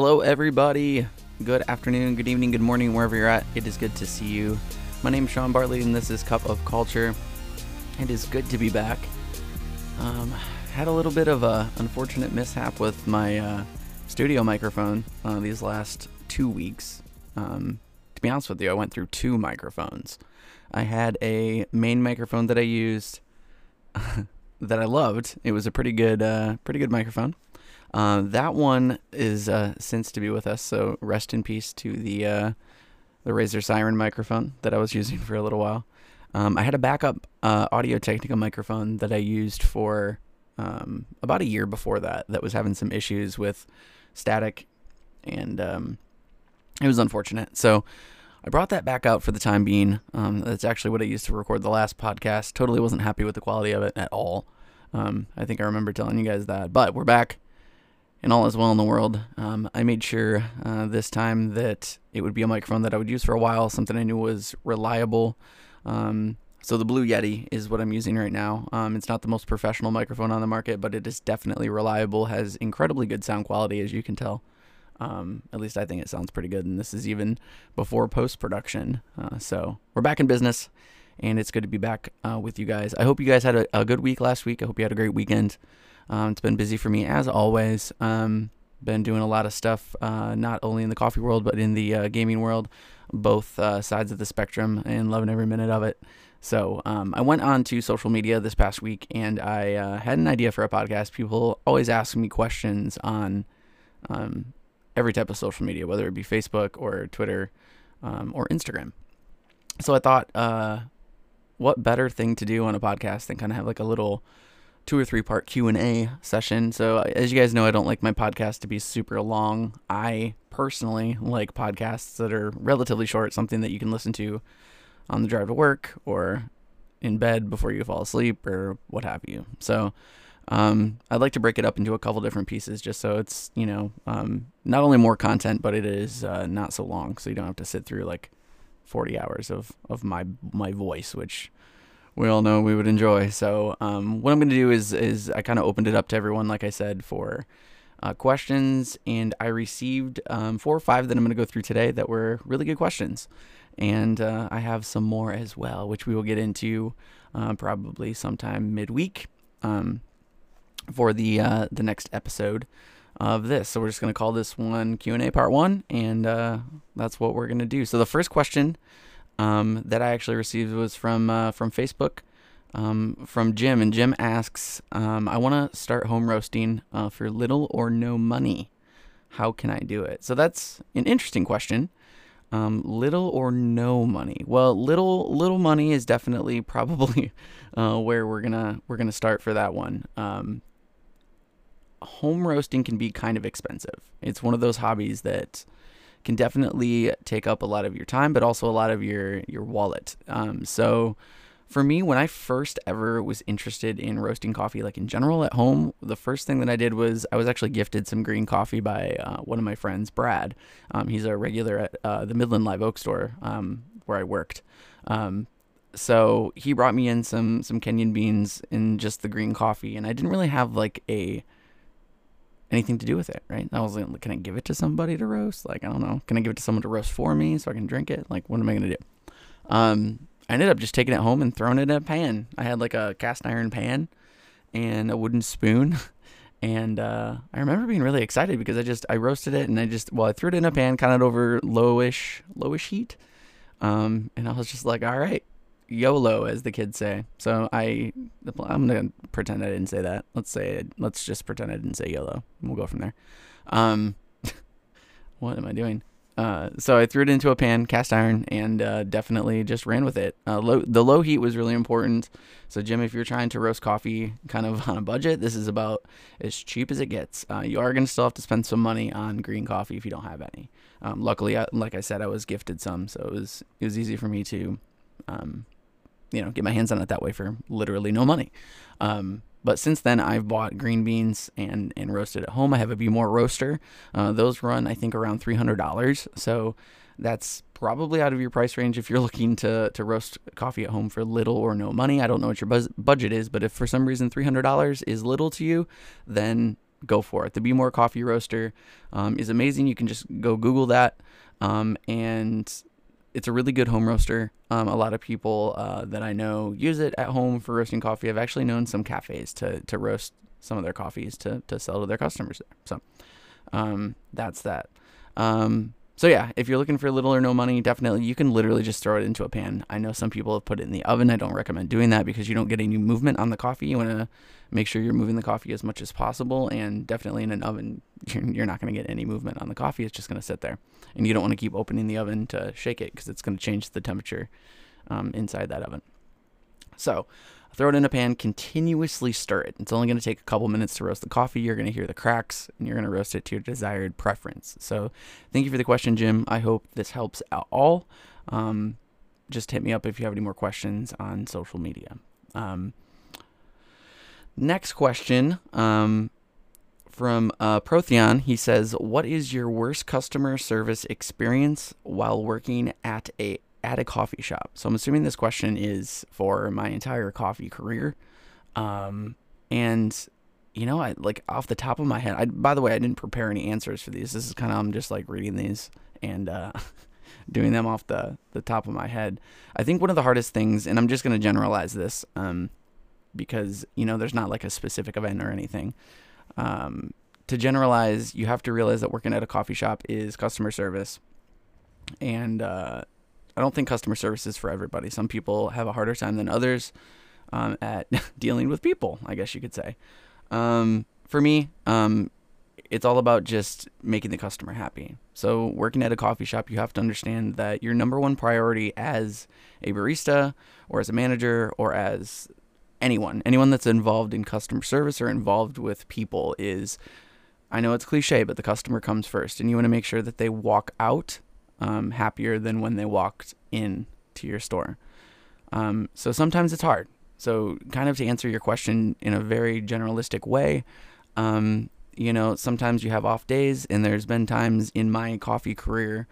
Hello, everybody. Good afternoon, good evening, good morning, wherever you're at. It is good to see you. My name is Sean Bartley, and this is Cup of Culture. It is good to be back. Um, had a little bit of a unfortunate mishap with my uh, studio microphone uh, these last two weeks. Um, to be honest with you, I went through two microphones. I had a main microphone that I used that I loved. It was a pretty good, uh, pretty good microphone. Uh, that one is uh, since to be with us, so rest in peace to the uh, the Razer Siren microphone that I was using for a little while. Um, I had a backup uh, Audio Technica microphone that I used for um, about a year before that that was having some issues with static, and um, it was unfortunate. So I brought that back out for the time being. Um, that's actually what I used to record the last podcast. Totally wasn't happy with the quality of it at all. Um, I think I remember telling you guys that, but we're back and all is well in the world. Um, I made sure uh, this time that it would be a microphone that I would use for a while, something I knew was reliable. Um, so the Blue Yeti is what I'm using right now. Um, it's not the most professional microphone on the market, but it is definitely reliable. Has incredibly good sound quality, as you can tell. Um, at least I think it sounds pretty good, and this is even before post production. Uh, so we're back in business, and it's good to be back uh, with you guys. I hope you guys had a, a good week last week. I hope you had a great weekend. Um, it's been busy for me as always. Um, been doing a lot of stuff, uh, not only in the coffee world but in the uh, gaming world, both uh, sides of the spectrum, and loving every minute of it. So um, I went on to social media this past week, and I uh, had an idea for a podcast. People always ask me questions on um, every type of social media, whether it be Facebook or Twitter um, or Instagram. So I thought, uh, what better thing to do on a podcast than kind of have like a little two or three part Q&A session. So as you guys know, I don't like my podcast to be super long. I personally like podcasts that are relatively short, something that you can listen to on the drive to work or in bed before you fall asleep or what have you. So um, I'd like to break it up into a couple different pieces just so it's, you know, um, not only more content, but it is uh, not so long. So you don't have to sit through like 40 hours of, of my, my voice, which we all know we would enjoy. So um, what I'm going to do is is I kind of opened it up to everyone, like I said, for uh, questions, and I received um, four or five that I'm going to go through today that were really good questions, and uh, I have some more as well, which we will get into uh, probably sometime midweek um, for the uh, the next episode of this. So we're just going to call this one Q and A part one, and uh, that's what we're going to do. So the first question um, that I actually received was from uh, from Facebook um, from Jim, and Jim asks, um, "I want to start home roasting uh, for little or no money. How can I do it?" So that's an interesting question. Um, little or no money. Well, little little money is definitely probably uh, where we're gonna we're gonna start for that one. Um, home roasting can be kind of expensive. It's one of those hobbies that can definitely take up a lot of your time, but also a lot of your your wallet. Um, so for me, when I first ever was interested in roasting coffee, like in general at home, the first thing that I did was I was actually gifted some green coffee by uh, one of my friends, Brad. Um, he's a regular at uh, the Midland Live Oak store um, where I worked. Um, so he brought me in some some Kenyan beans and just the green coffee, and I didn't really have like a anything to do with it, right? I was like, can I give it to somebody to roast? Like, I don't know. Can I give it to someone to roast for me so I can drink it? Like, what am I going to do? Um, I ended up just taking it home and throwing it in a pan. I had like a cast iron pan and a wooden spoon. And uh, I remember being really excited because I just I roasted it and I just well I threw it in a pan kind of over lowish lowish heat, um, and I was just like all right YOLO, as the kids say. So I, I'm gonna pretend I didn't say that. Let's say, let's just pretend I didn't say YOLO. We'll go from there. Um, what am I doing? Uh, so I threw it into a pan, cast iron, and uh, definitely just ran with it. Uh, low, the low heat was really important. So Jim, if you're trying to roast coffee kind of on a budget, this is about as cheap as it gets. Uh, you are gonna still have to spend some money on green coffee if you don't have any. Um, luckily, I, like I said, I was gifted some, so it was it was easy for me to um, you know, get my hands on it that way for literally no money. Um, but since then, I've bought green beans and, and roasted at home. I have a Behmor roaster. Uh, those run, I think, around $300. So that's probably out of your price range if you're looking to, to roast coffee at home for little or no money. I don't know what your buzz- budget is, but if for some reason $300 is little to you, then go for it. The Behmor Coffee Roaster um, is amazing. You can just go Google that, um, and it's a really good home roaster. Um, a lot of people uh, that I know use it at home for roasting coffee. I've actually known some cafes to to roast some of their coffees to to sell to their customers there. So um, that's that. Um, so yeah, if you're looking for little or no money, definitely you can literally just throw it into a pan. I know some people have put it in the oven. I don't recommend doing that because you don't get any movement on the coffee. You want to make sure you're moving the coffee as much as possible, and definitely in an oven, you're, not going to get any movement on the coffee. It's just going to sit there, and you don't want to keep opening the oven to shake it because it's going to change the temperature um, inside that oven. So Throw it in a pan, continuously stir it. It's only going to take a couple minutes to roast the coffee. You're going to hear the cracks and you're going to roast it to your desired preference. So, thank you for the question, Jim. I hope this helps at all. Um, just hit me up if you have any more questions on social media. Um, next question um, from uh, Protheon. He says, What is your worst customer service experience while working at a at a coffee shop. So I'm assuming this question is for my entire coffee career. Um, and you know, I like off the top of my head. I by the way, I didn't prepare any answers for these. This is kind of I'm just like reading these and uh, doing them off the the top of my head. I think one of the hardest things, and I'm just gonna generalize this, um, because you know, there's not like a specific event or anything. Um, to generalize, you have to realize that working at a coffee shop is customer service, and uh, I don't think customer service is for everybody. Some people have a harder time than others um, at dealing with people, I guess you could say. Um, for me, um, it's all about just making the customer happy. So, working at a coffee shop, you have to understand that your number one priority as a barista or as a manager or as anyone, anyone that's involved in customer service or involved with people is I know it's cliche, but the customer comes first. And you want to make sure that they walk out um, happier than when they walked in to your store. Um, so sometimes it's hard. So, kind of to answer your question in a very generalistic way, um, you know, sometimes you have off days, and there's been times in my coffee career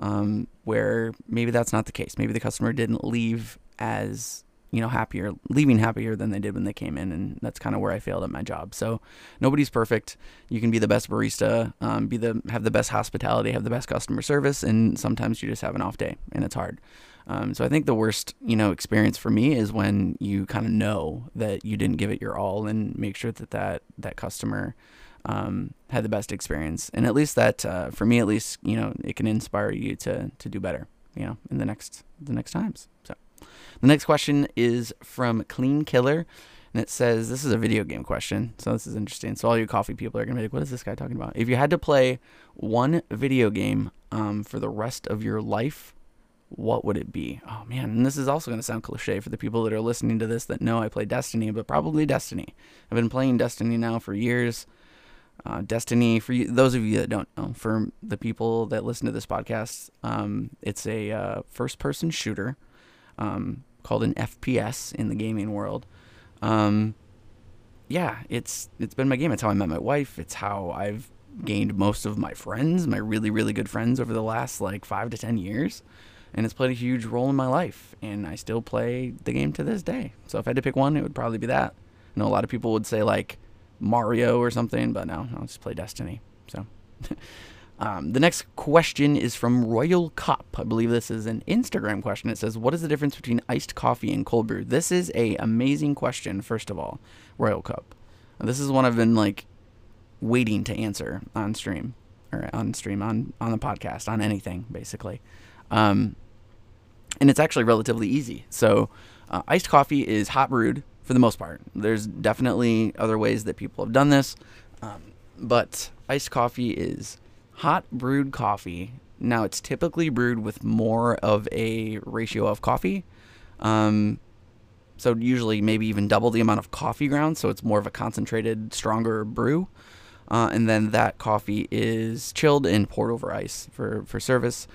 um, where maybe that's not the case. Maybe the customer didn't leave as you know happier leaving happier than they did when they came in and that's kind of where i failed at my job. So nobody's perfect. You can be the best barista um, be the have the best hospitality have the best customer service and sometimes you just have an off day and it's hard. Um, so i think the worst you know experience for me is when you kind of know that you didn't give it your all and make sure that that that customer um, had the best experience. And at least that uh, for me at least you know it can inspire you to to do better you know in the next the next times so the next question is from Clean Killer. And it says, this is a video game question. So this is interesting. So all you coffee people are to be like, what is this guy talking about? If you had to play one video game um, for the rest of your life, what would it be? Oh man, and this is also to sound cliche for the people that are listening to this that know I play Destiny, but probably Destiny. I've been playing Destiny now for years. Uh, Destiny, for you, those of you that don't know, for the people that listen to this podcast, um, it's a uh, first person shooter um, called an FPS in the gaming world. Um, yeah, it's it's been my game. It's how I met my wife. It's how I've gained most of my friends, my really really good friends over the last like five to ten years, and it's played a huge role in my life. And I still play the game to this day. So if I had to pick one, it would probably be that. I know a lot of people would say like Mario or something, but no, I'll just play Destiny. So. Um, the next question is from Royal Cup. I believe this is an Instagram question. It says, "What is the difference between iced coffee and cold brew?" This is a amazing question. First of all, Royal Cup. This is one I've been like waiting to answer on stream or on stream on on the podcast on anything basically, um, and it's actually relatively easy. So, uh, iced coffee is hot brewed for the most part. There's definitely other ways that people have done this, um, but iced coffee is hot brewed coffee. Now it's typically brewed with more of a ratio of coffee. Um, so usually maybe even double the amount of coffee grounds, so it's more of a concentrated, stronger brew. Uh, and then that coffee is chilled and poured over ice for, for service.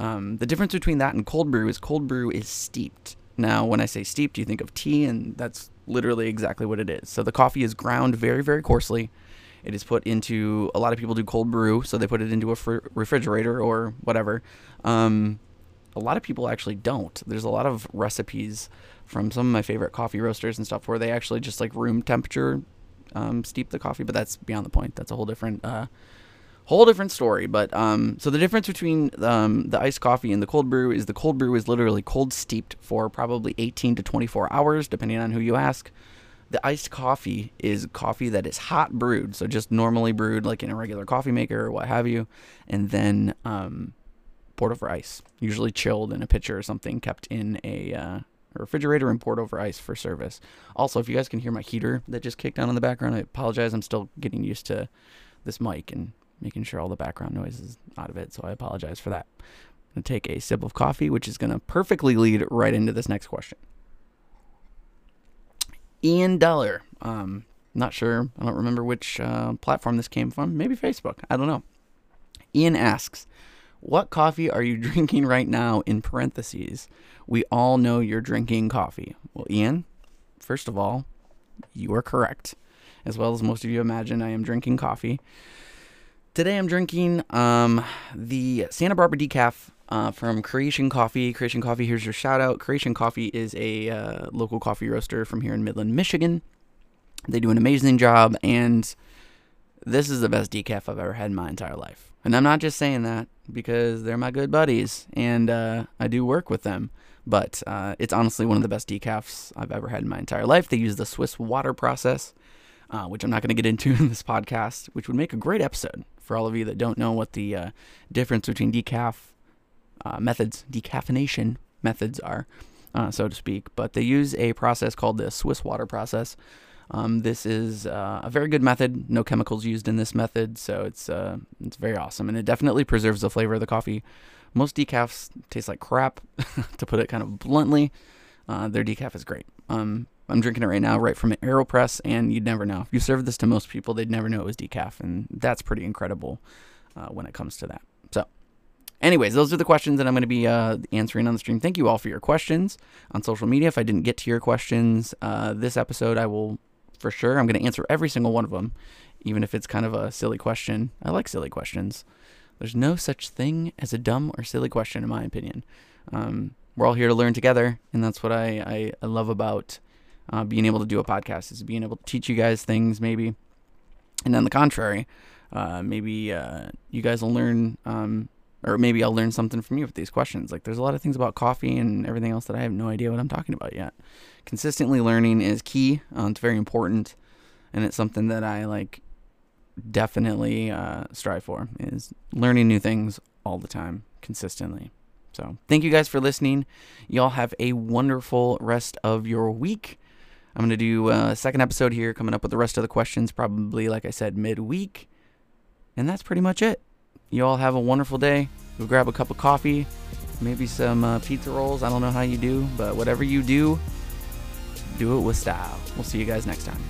Um, the difference between that and cold brew is cold brew is steeped. Now, when I say steeped, you think of tea, and that's literally exactly what it is. So the coffee is ground very, very coarsely. It is put into a lot of people do cold brew, so they put it into a fr- refrigerator or whatever. Um, a lot of people actually don't. There's a lot of recipes from some of my favorite coffee roasters and stuff where they actually just like room temperature um, steep the coffee, but that's beyond the point. That's a whole different uh, whole different story. But um, so the difference between um, the iced coffee and the cold brew is the cold brew is literally cold steeped for probably 18 to 24 hours, depending on who you ask. The iced coffee is coffee that is hot brewed, so just normally brewed like in a regular coffee maker or what have you, and then um, poured over ice, usually chilled in a pitcher or something, kept in a uh, refrigerator and poured over ice for service. Also, if you guys can hear my heater that just kicked on in the background, I apologize. I'm still getting used to this mic and making sure all the background noise is out of it, so I apologize for that. I'm to take a sip of coffee, which is going to perfectly lead right into this next question. Ian Deller, um, not sure, I don't remember which uh, platform this came from, maybe Facebook, I don't know. Ian asks, What coffee are you drinking right now? In parentheses, we all know you're drinking coffee. Well, Ian, first of all, you are correct. As well as most of you imagine, I am drinking coffee. Today I'm drinking um, the Santa Barbara decaf uh, from Creation Coffee. Creation Coffee, here's your shout out. Creation Coffee is a uh, local coffee roaster from here in Midland, Michigan. They do an amazing job, and this is the best decaf I've ever had in my entire life. And I'm not just saying that because they're my good buddies and uh, I do work with them. But uh, it's honestly one of the best decafs I've ever had in my entire life. They use the Swiss water process, uh, which I'm not going to get into in this podcast, which would make a great episode for all of you that don't know what the uh, difference between decaf uh, methods, decaffeination methods are, uh, so to speak. But they use a process called the Swiss water process. Um, this is uh, a very good method. No chemicals used in this method, so it's uh, it's very awesome, and it definitely preserves the flavor of the coffee. Most decafs taste like crap, to put it kind of bluntly. Uh, their decaf is great. Um, I'm drinking it right now, right from an AeroPress, and you'd never know. If you served this to most people, they'd never know it was decaf, and that's pretty incredible uh, when it comes to that. Anyways, those are the questions that I'm going to be uh, answering on the stream. Thank you all for your questions on social media. If I didn't get to your questions uh, this episode, I will for sure. I'm going to answer every single one of them, even if it's kind of a silly question. I like silly questions. There's no such thing as a dumb or silly question, in my opinion. Um, we're all here to learn together, and that's what I, I, I love about uh, being able to do a podcast is being able to teach you guys things maybe and on the contrary uh, maybe uh, you guys will learn um, or maybe i'll learn something from you with these questions. Like there's a lot of things about coffee and everything else that i have no idea what i'm talking about yet. Consistently learning is key. Uh, it's very important and it's something that i like definitely uh, strive for is learning new things all the time consistently. So thank you guys for listening. Y'all have a wonderful rest of your week. I'm to do a second episode here, coming up with the rest of the questions, probably, like I said, midweek. And that's pretty much it. You all have a wonderful day. Go grab a cup of coffee, maybe some uh, pizza rolls. I don't know how you do, but whatever you do, do it with style. We'll see you guys next time.